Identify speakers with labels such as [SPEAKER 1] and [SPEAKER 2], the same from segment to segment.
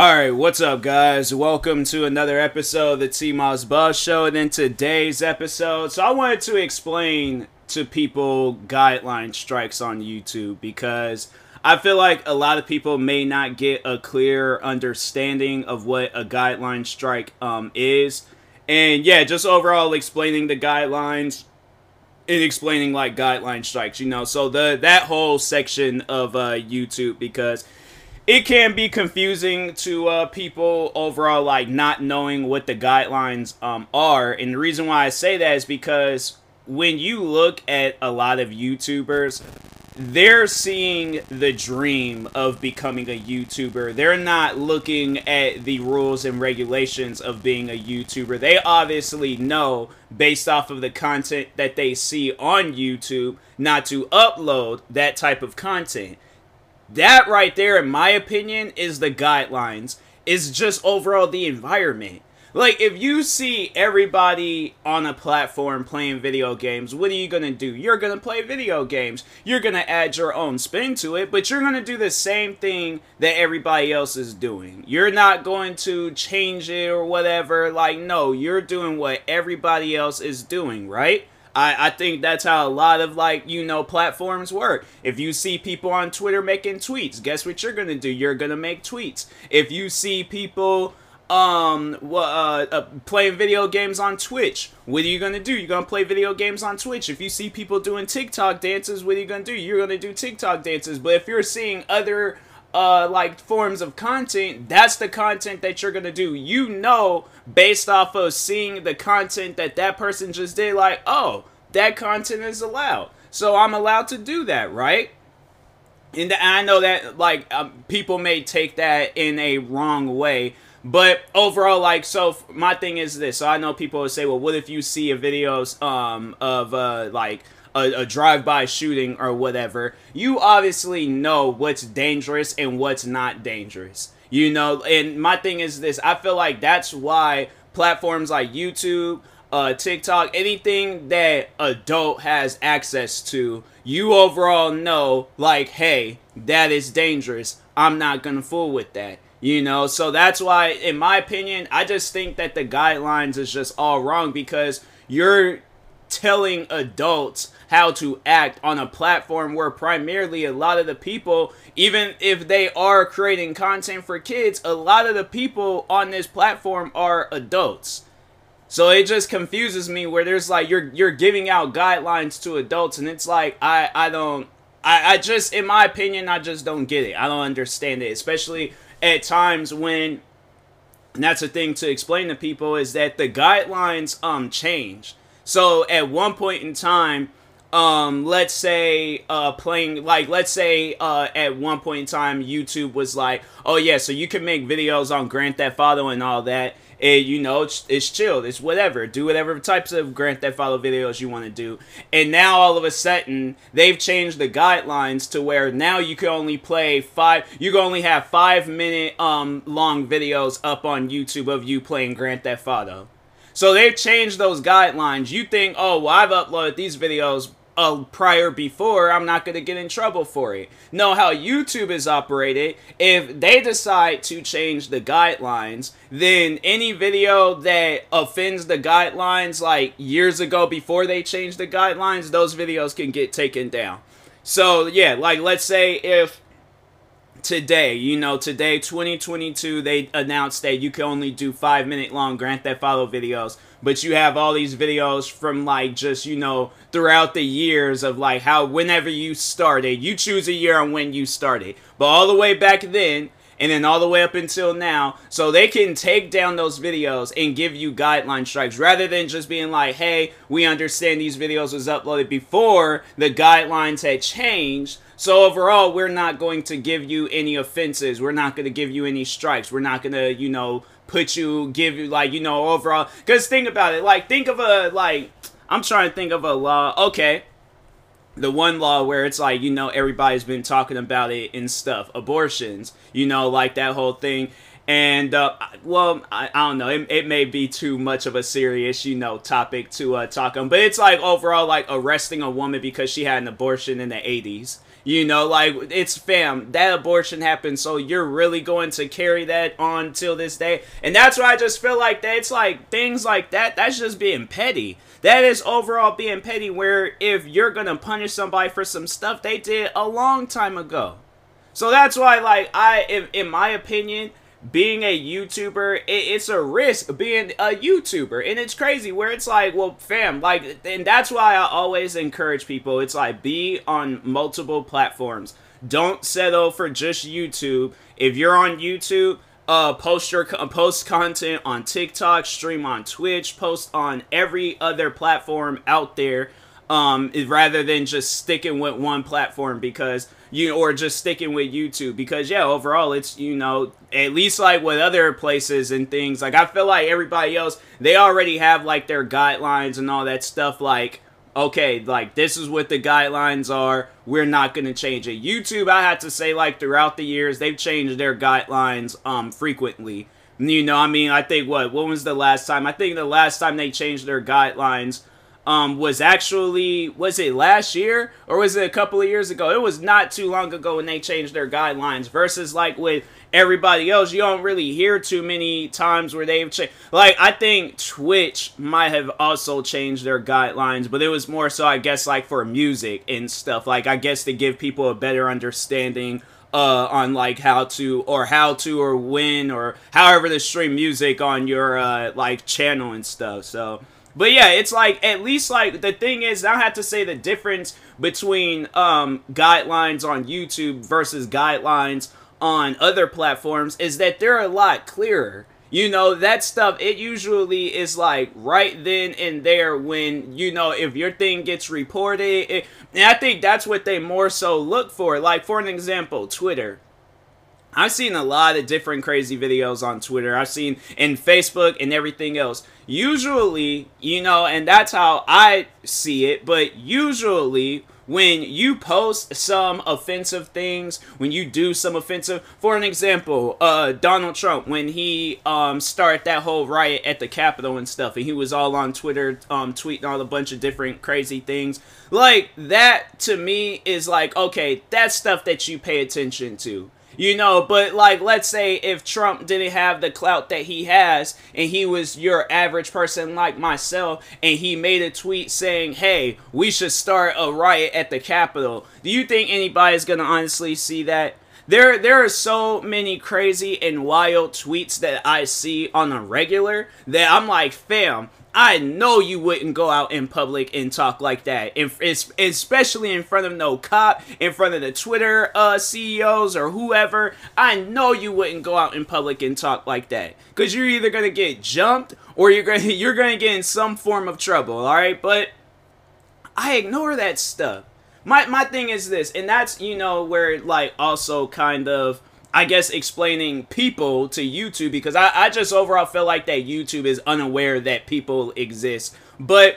[SPEAKER 1] Alright, what's up, guys? Welcome to another episode of the T Moss Boss Show. And in today's episode, so I wanted to explain to people guideline strikes on YouTube because I feel like a lot of people may not get a clear understanding of what a guideline strike um, is. And yeah, just overall explaining the guidelines and explaining like guideline strikes, you know. So the that whole section of uh, YouTube because it can be confusing to uh, people overall, like not knowing what the guidelines um, are. And the reason why I say that is because when you look at a lot of YouTubers, they're seeing the dream of becoming a YouTuber. They're not looking at the rules and regulations of being a YouTuber. They obviously know, based off of the content that they see on YouTube, not to upload that type of content. That right there, in my opinion, is the guidelines. Is just overall the environment. Like, if you see everybody on a platform playing video games, what are you gonna do? You're gonna play video games. You're gonna add your own spin to it, but you're gonna do the same thing that everybody else is doing. You're not going to change it or whatever. Like, no, you're doing what everybody else is doing, right? I, I think that's how a lot of like you know platforms work. If you see people on Twitter making tweets, guess what you're gonna do? You're gonna make tweets. If you see people um uh, uh, playing video games on Twitch, what are you gonna do? You're gonna play video games on Twitch. If you see people doing TikTok dances, what are you gonna do? You're gonna do TikTok dances. But if you're seeing other uh like forms of content that's the content that you're gonna do. You know based off of seeing the content that that person just did like oh that content is allowed. So i'm allowed to do that right? And i know that like um, people may take that in a wrong way but overall like so my thing is this. So i know people will say well what if you see a videos um of uh like a, a drive-by shooting or whatever, you obviously know what's dangerous and what's not dangerous. You know, and my thing is this: I feel like that's why platforms like YouTube, uh, TikTok, anything that adult has access to, you overall know, like, hey, that is dangerous. I'm not gonna fool with that. You know, so that's why, in my opinion, I just think that the guidelines is just all wrong because you're telling adults how to act on a platform where primarily a lot of the people, even if they are creating content for kids, a lot of the people on this platform are adults. So it just confuses me where there's like you're you're giving out guidelines to adults and it's like I I don't I, I just in my opinion I just don't get it. I don't understand it, especially at times when and that's the thing to explain to people is that the guidelines um change. So at one point in time, um let's say uh playing like let's say uh at one point in time youtube was like oh yeah so you can make videos on grand theft auto and all that. And you know it's, it's chill. It's whatever. Do whatever types of grand theft auto videos you want to do. And now all of a sudden they've changed the guidelines to where now you can only play five you can only have five minute um long videos up on youtube of you playing grand theft auto so they've changed those guidelines. You think, oh, well, I've uploaded these videos uh, prior before, I'm not going to get in trouble for it. Know how YouTube is operated. If they decide to change the guidelines, then any video that offends the guidelines, like years ago before they changed the guidelines, those videos can get taken down. So, yeah, like let's say if today, you know, today, 2022, they announced that you can only do five minute long Grand Theft Auto videos. But you have all these videos from like just you know throughout the years of like how whenever you started you choose a year on when you started. But all the way back then and then all the way up until now so they can take down those videos and give you guideline strikes rather than just being like hey we understand these videos was uploaded before the guidelines had changed so overall we're not going to give you any offenses we're not going to give you any strikes we're not going to you know put you, give you like you know overall. Because think about it, like think of a like I'm trying to think of a law. Okay, the one law where it's like you know everybody's been talking about it and stuff, abortions. You know, like that whole thing. And uh, well, I, I, don't know. It, it, may be too much of a serious, you know, topic to uh, talk on. But it's like overall, like arresting a woman because she had an abortion in the '80s. You know, like it's fam. That abortion happened, so you're really going to carry that on till this day. And that's why I just feel like that. It's like things like that. That's just being petty. That is overall being petty. Where if you're gonna punish somebody for some stuff they did a long time ago. So that's why, like, I, in my opinion, being a YouTuber, it, it's a risk being a YouTuber. And it's crazy where it's like, well, fam, like, and that's why I always encourage people. It's like, be on multiple platforms. Don't settle for just YouTube. If you're on YouTube, uh, post your post content on TikTok, stream on Twitch, post on every other platform out there um, rather than just sticking with one platform because you or just sticking with YouTube. Because yeah, overall it's you know at least like with other places and things like I feel like everybody else they already have like their guidelines and all that stuff like okay like this is what the guidelines are. We're not going to change it. Youtube i had to say like throughout the years they've changed their guidelines um frequently. You know i mean i think what when was the last time? I think the last time they changed their guidelines um, was actually was it last year or was it a couple of years ago? It was not too long ago when they changed their guidelines. Versus like with everybody else, you don't really hear too many times where they've changed. Like I think Twitch might have also changed their guidelines, but it was more so I guess like for music and stuff. Like I guess to give people a better understanding uh, on like how to or how to or when or however to stream music on your uh, like channel and stuff. So but yeah, it's like at least like the thing is I have to say the difference between um guidelines on YouTube versus guidelines on other platforms is that they're a lot clearer. You know, that stuff it usually is like right then and there when you know if your thing gets reported. It, and I think that's what they more so look for. Like for an example, Twitter I've seen a lot of different crazy videos on Twitter. I've seen in Facebook and everything else. Usually, you know, and that's how I see it, but usually when you post some offensive things, when you do some offensive, for an example, uh, Donald Trump, when he um, started that whole riot at the Capitol and stuff, and he was all on Twitter um, tweeting all a bunch of different crazy things, like that to me is like, okay, that's stuff that you pay attention to. You know, but like, let's say if Trump didn't have the clout that he has, and he was your average person like myself, and he made a tweet saying, hey, we should start a riot at the Capitol, do you think anybody's gonna honestly see that? There, there are so many crazy and wild tweets that I see on a regular that I'm like, fam, I know you wouldn't go out in public and talk like that, especially in front of no cop, in front of the Twitter uh, CEOs or whoever. I know you wouldn't go out in public and talk like that, because you're either gonna get jumped or you're gonna you're gonna get in some form of trouble. All right, but I ignore that stuff. My my thing is this, and that's you know where like also kind of I guess explaining people to YouTube because I, I just overall feel like that YouTube is unaware that people exist. But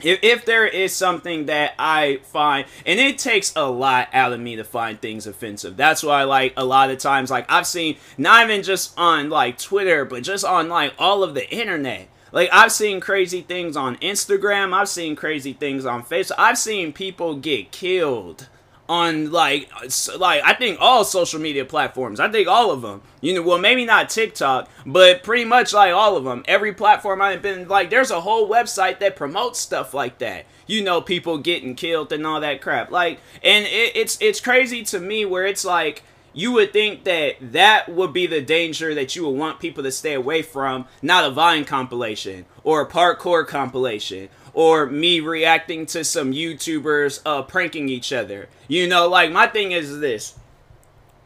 [SPEAKER 1] if, if there is something that I find, and it takes a lot out of me to find things offensive. That's why, like, a lot of times, like, I've seen, not even just on, like, Twitter, but just on, like, all of the internet. Like, I've seen crazy things on Instagram. I've seen crazy things on Facebook. I've seen people get killed on like like I think all social media platforms. I think all of them. You know, well maybe not TikTok, but pretty much like all of them. Every platform I've been like there's a whole website that promotes stuff like that. You know, people getting killed and all that crap. Like and it, it's it's crazy to me where it's like you would think that that would be the danger that you would want people to stay away from, not a Vine compilation or a parkour compilation or me reacting to some YouTubers uh, pranking each other. You know, like my thing is this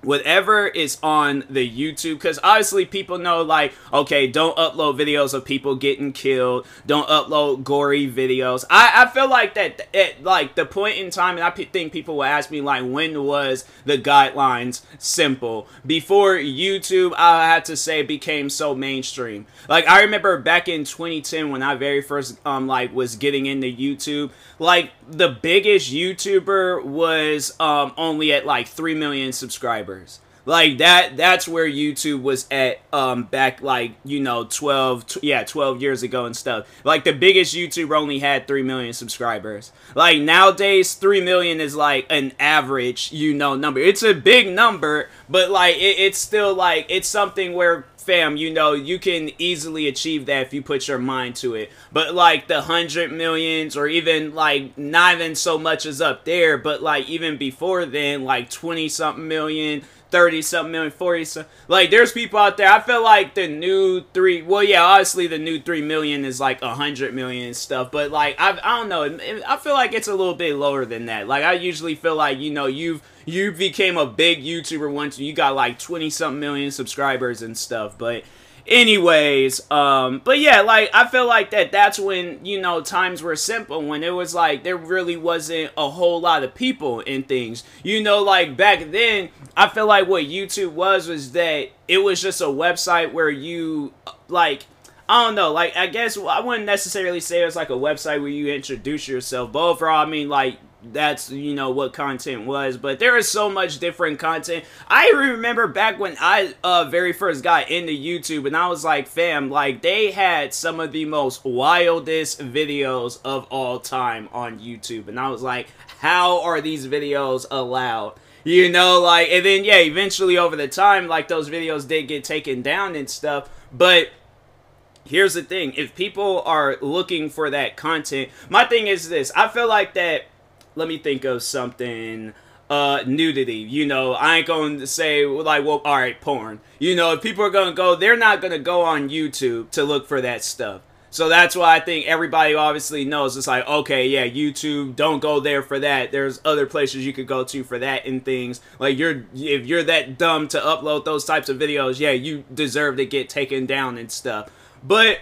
[SPEAKER 1] whatever is on the YouTube, because obviously people know, like, okay, don't upload videos of people getting killed, don't upload gory videos. I, I feel like that, at, like, the point in time, and I think people will ask me, like, when was the guidelines simple? Before YouTube, I had to say, became so mainstream. Like, I remember back in 2010 when I very first, um, like, was getting into YouTube, like, the biggest YouTuber was, um, only at, like, 3 million subscribers subscribers. Like that that's where YouTube was at um back like, you know, 12 t- yeah, 12 years ago and stuff. Like the biggest YouTuber only had 3 million subscribers. Like nowadays 3 million is like an average, you know, number. It's a big number, but like it, it's still like it's something where fam, you know, you can easily achieve that if you put your mind to it. But like the hundred millions, or even like not even so much as up there, but like even before then, like twenty something million. 30 something million, 40 something. Like, there's people out there. I feel like the new three, well, yeah, obviously the new 3 million is like a 100 million and stuff, but like, I, I don't know. I feel like it's a little bit lower than that. Like, I usually feel like, you know, you've, you became a big YouTuber once you got like 20 something million subscribers and stuff, but anyways um but yeah like i feel like that that's when you know times were simple when it was like there really wasn't a whole lot of people in things. You know like back then i feel like what youtube was was that it was just a website where you like I don't know, like I guess I wouldn't necessarily say it was like a website where you introduce yourself, but overall, I mean, like that's you know what content was but there is so much different content. I remember back when i uh very first got into youtube and i was like fam like they had some of the most wildest videos of all time on youtube. And i was like how are these videos allowed? You know like and then yeah eventually over the time like those videos did get taken down and stuff. But here's the thing. If people are looking for that content my thing is this. I feel like that let me think of something uh nudity. You know i ain't to say like well all right porn. You know if people are to go they're not to go on youtube to look for that stuff. So that's why i think everybody obviously knows it's like okay yeah youtube don't go there for that. There's other places you could go to for that and things. Like you're if you're that dumb to upload those types of videos yeah you deserve to get taken down and stuff. But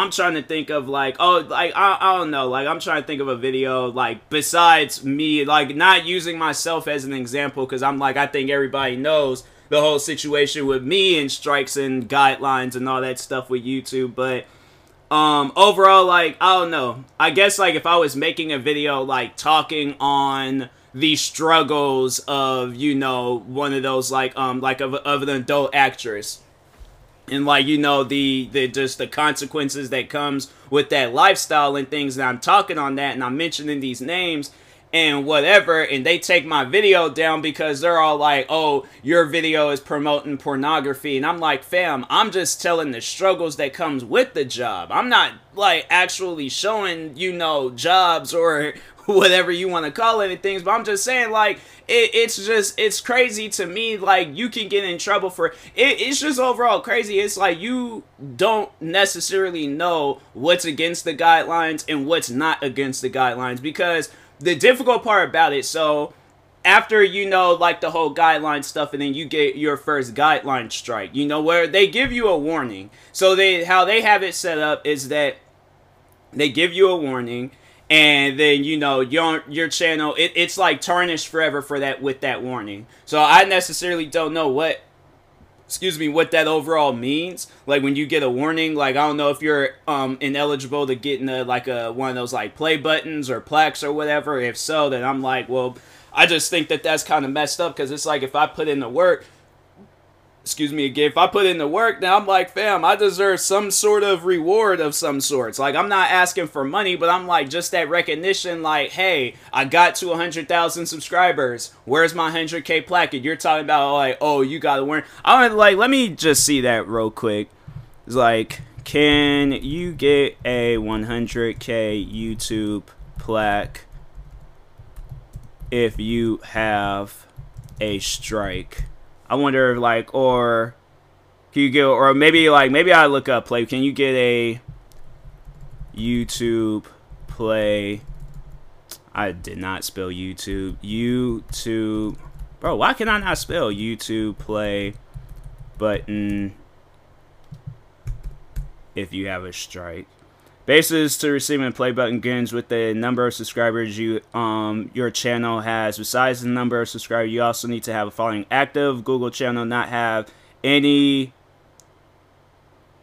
[SPEAKER 1] I'm trying to think of like oh like I, I don't know like I'm trying to think of a video like besides me like not using myself as an example because I'm like I think everybody knows the whole situation with me and strikes and guidelines and all that stuff with YouTube but um overall like I don't know. I guess like if I was making a video like talking on the struggles of you know one of those like um like of, of an adult actress and like you know the the just the consequences that comes with that lifestyle and things and i'm talking on that and i'm mentioning these names and whatever and they take my video down because they're all like oh your video is promoting pornography and i'm like fam i'm just telling the struggles that comes with the job. I'm not like actually showing you know jobs or whatever you want to call it and things but i'm just saying like it, it's just it's crazy to me like you can get in trouble for it, it's just overall crazy. It's like you don't necessarily know what's against the guidelines and what's not against the guidelines because the difficult part about it so after you know like the whole guideline stuff and then you get your first guideline strike you know where they give you a warning. So they how they have it set up is that they give you a warning and then you know your your channel it, it's like tarnished forever for that with that warning. So i necessarily don't know what excuse me what that overall means. Like when you get a warning like i don't know if you're um ineligible to get in a, like a one of those like play buttons or plaques or whatever. If so then i'm like well i just think that that's kind of messed up because it's like if i put in the work excuse me again, if I put in the work, now I'm like, fam, I deserve some sort of reward of some sorts. Like, I'm not asking for money, but I'm like, just that recognition, like, hey, I got to 100,000 subscribers. Where's my 100K plaque? You're talking about, like, oh, you gotta win. I'm like, let me just see that real quick. It's like, can you get a 100K YouTube plaque if you have a strike? I wonder, like, or can you get, or maybe, like, maybe I look up play. Can you get a YouTube play? I did not spell YouTube. YouTube, bro. Why can I not spell YouTube play button if you have a strike? Basis to receiving play button begins with the number of subscribers you um your channel has. Besides the number of subscribers, you also need to have a following active Google channel, not have any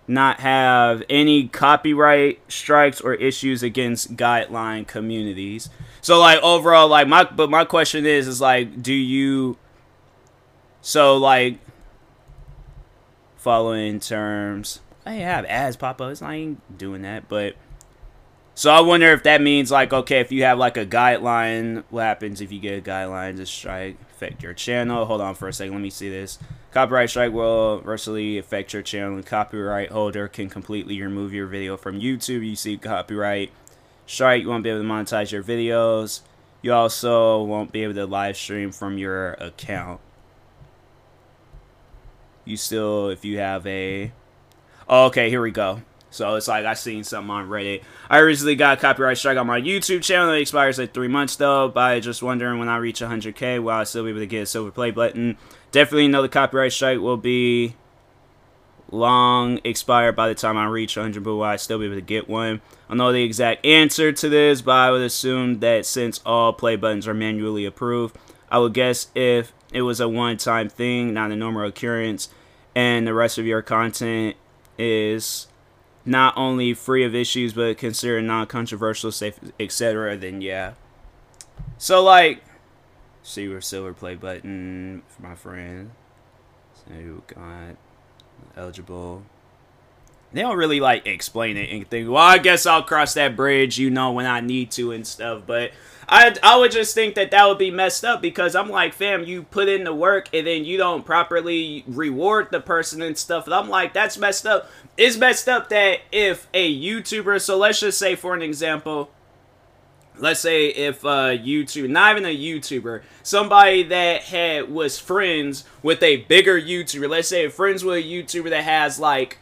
[SPEAKER 1] not have any copyright strikes or issues against guideline communities. So like overall like my but my question is is like do you So like following terms. I have ads pop up. It's not doing that, but so I wonder if that means like okay, if you have like a guideline, what happens if you get a guideline to strike affect your channel? Hold on for a second. Let me see this. Copyright strike will adversely affect your channel. The copyright holder can completely remove your video from YouTube. You see copyright strike, you won't be able to monetize your videos. You also won't be able to live stream from your account. You still, if you have a... Okay, here we go. So it's like I seen something on Reddit. I recently got a copyright strike on my YouTube channel. It expires like three months though. But just wondering when I reach 100k, will I still be able to get a silver play button? Definitely know the copyright strike will be long expired by the time I reach 100, but will I still be able to get one? I know the exact answer to this, but I would assume that since all play buttons are manually approved, I would guess if it was a one-time thing, not a normal occurrence, and the rest of your content is not only free of issues but considered non-controversial, safe, etc., then yeah. So like, see your silver play button for my friend. So you got eligible. They don't really like explain it and think, well, I guess I'll cross that bridge, you know, when I need to and stuff. But I, I would just think that that would be messed up because I'm like, fam, you put in the work and then you don't properly reward the person and stuff. And I'm like, that's messed up. It's messed up that if a YouTuber, so let's just say for an example, let's say if a YouTube, not even a YouTuber, somebody that had was friends with a bigger YouTuber, let's say friends with a YouTuber that has like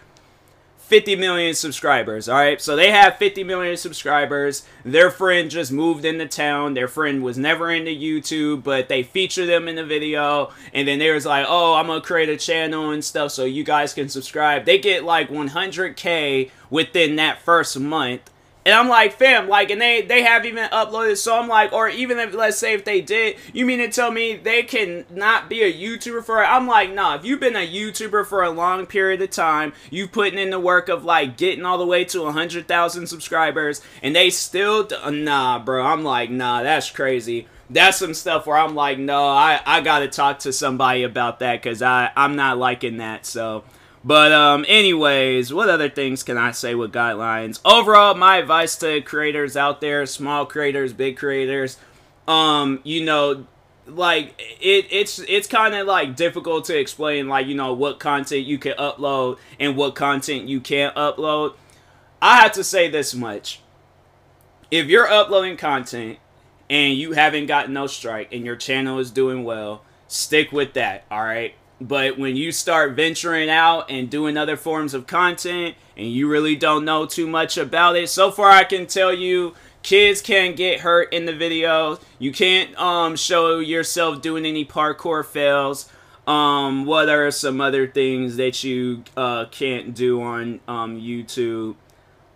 [SPEAKER 1] 50 million subscribers, all right? So they have 50 million subscribers. Their friend just moved into town. Their friend was never into YouTube, but they feature them in the video. And then they was like, oh, I'm to create a channel and stuff so you guys can subscribe. They get like 100K within that first month. And I'm like, fam, like, and they they have even uploaded. So I'm like, or even if let's say if they did, you mean to tell me they can not be a YouTuber for it? I'm like, nah. If you've been a YouTuber for a long period of time, you putting in the work of like getting all the way to a hundred thousand subscribers, and they still, nah, bro. I'm like, nah, that's crazy that's some stuff where I'm like, no, I, I gotta talk to somebody about that because I I'm not liking that. So but um, anyways, what other things can I say with guidelines? Overall, my advice to creators out there, small creators, big creators, um, you know, like it it's it's kind of like difficult to explain like you know what content you can upload and what content you can't upload. I have to say this much. If you're uploading content and you haven't gotten no strike and your channel is doing well, stick with that, all right? But when you start venturing out and doing other forms of content and you really don't know too much about it, so far I can tell you kids can get hurt in the video. You can't um, show yourself doing any parkour fails. Um, what are some other things that you uh, can't do on um, YouTube?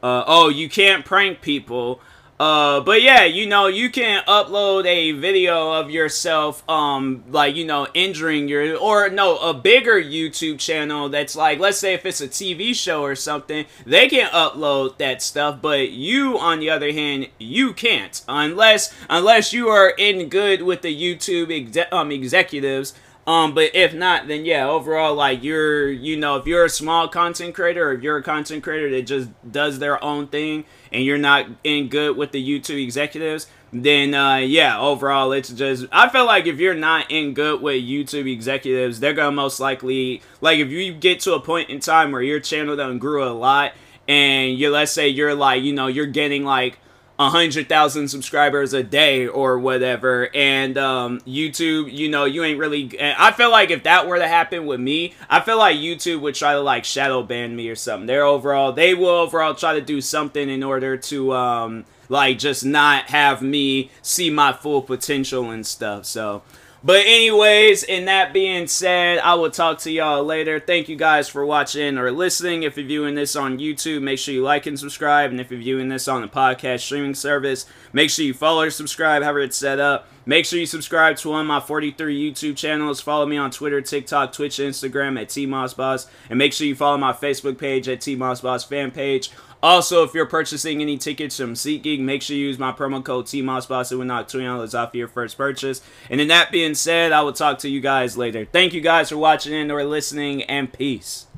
[SPEAKER 1] Uh, oh, you can't prank people. Uh, but yeah, you know, you can upload a video of yourself, um, like, you know, injuring your, or no, a bigger YouTube channel that's like, let's say if it's a TV show or something, they can upload that stuff, but you, on the other hand, you can't, unless, unless you are in good with the YouTube exe um, executives, um, but if not, then yeah, overall, like you're, you know, if you're a small content creator or if you're a content creator that just does their own thing and you're not in good with the YouTube executives, then uh, yeah, overall, it's just I feel like if you're not in good with YouTube executives, they're gonna most likely like if you get to a point in time where your channel done grew a lot and you let's say you're like you know you're getting like hundred thousand subscribers a day or whatever. And um, youtube you know you ain't really i feel like if that were to happen with me i feel like youtube would try to like shadow ban me or something. They're overall they will overall try to do something in order to um like just not have me see my full potential and stuff. So but anyways, in that being said, I will talk to y'all later. Thank you guys for watching or listening. If you're viewing this on YouTube, make sure you like and subscribe. And if you're viewing this on the podcast streaming service, make sure you follow or subscribe, however it's set up. Make sure you subscribe to one of my 43 YouTube channels. Follow me on Twitter, TikTok, Twitch, Instagram at TMossBoss. And make sure you follow my Facebook page at TMossBoss fan page. Also, if you're purchasing any tickets from SeatGeek, make sure you use my promo code TMOSBOSS. It will knock $20 off your first purchase. And then that being said, I will talk to you guys later. Thank you guys for watching and or listening, and peace.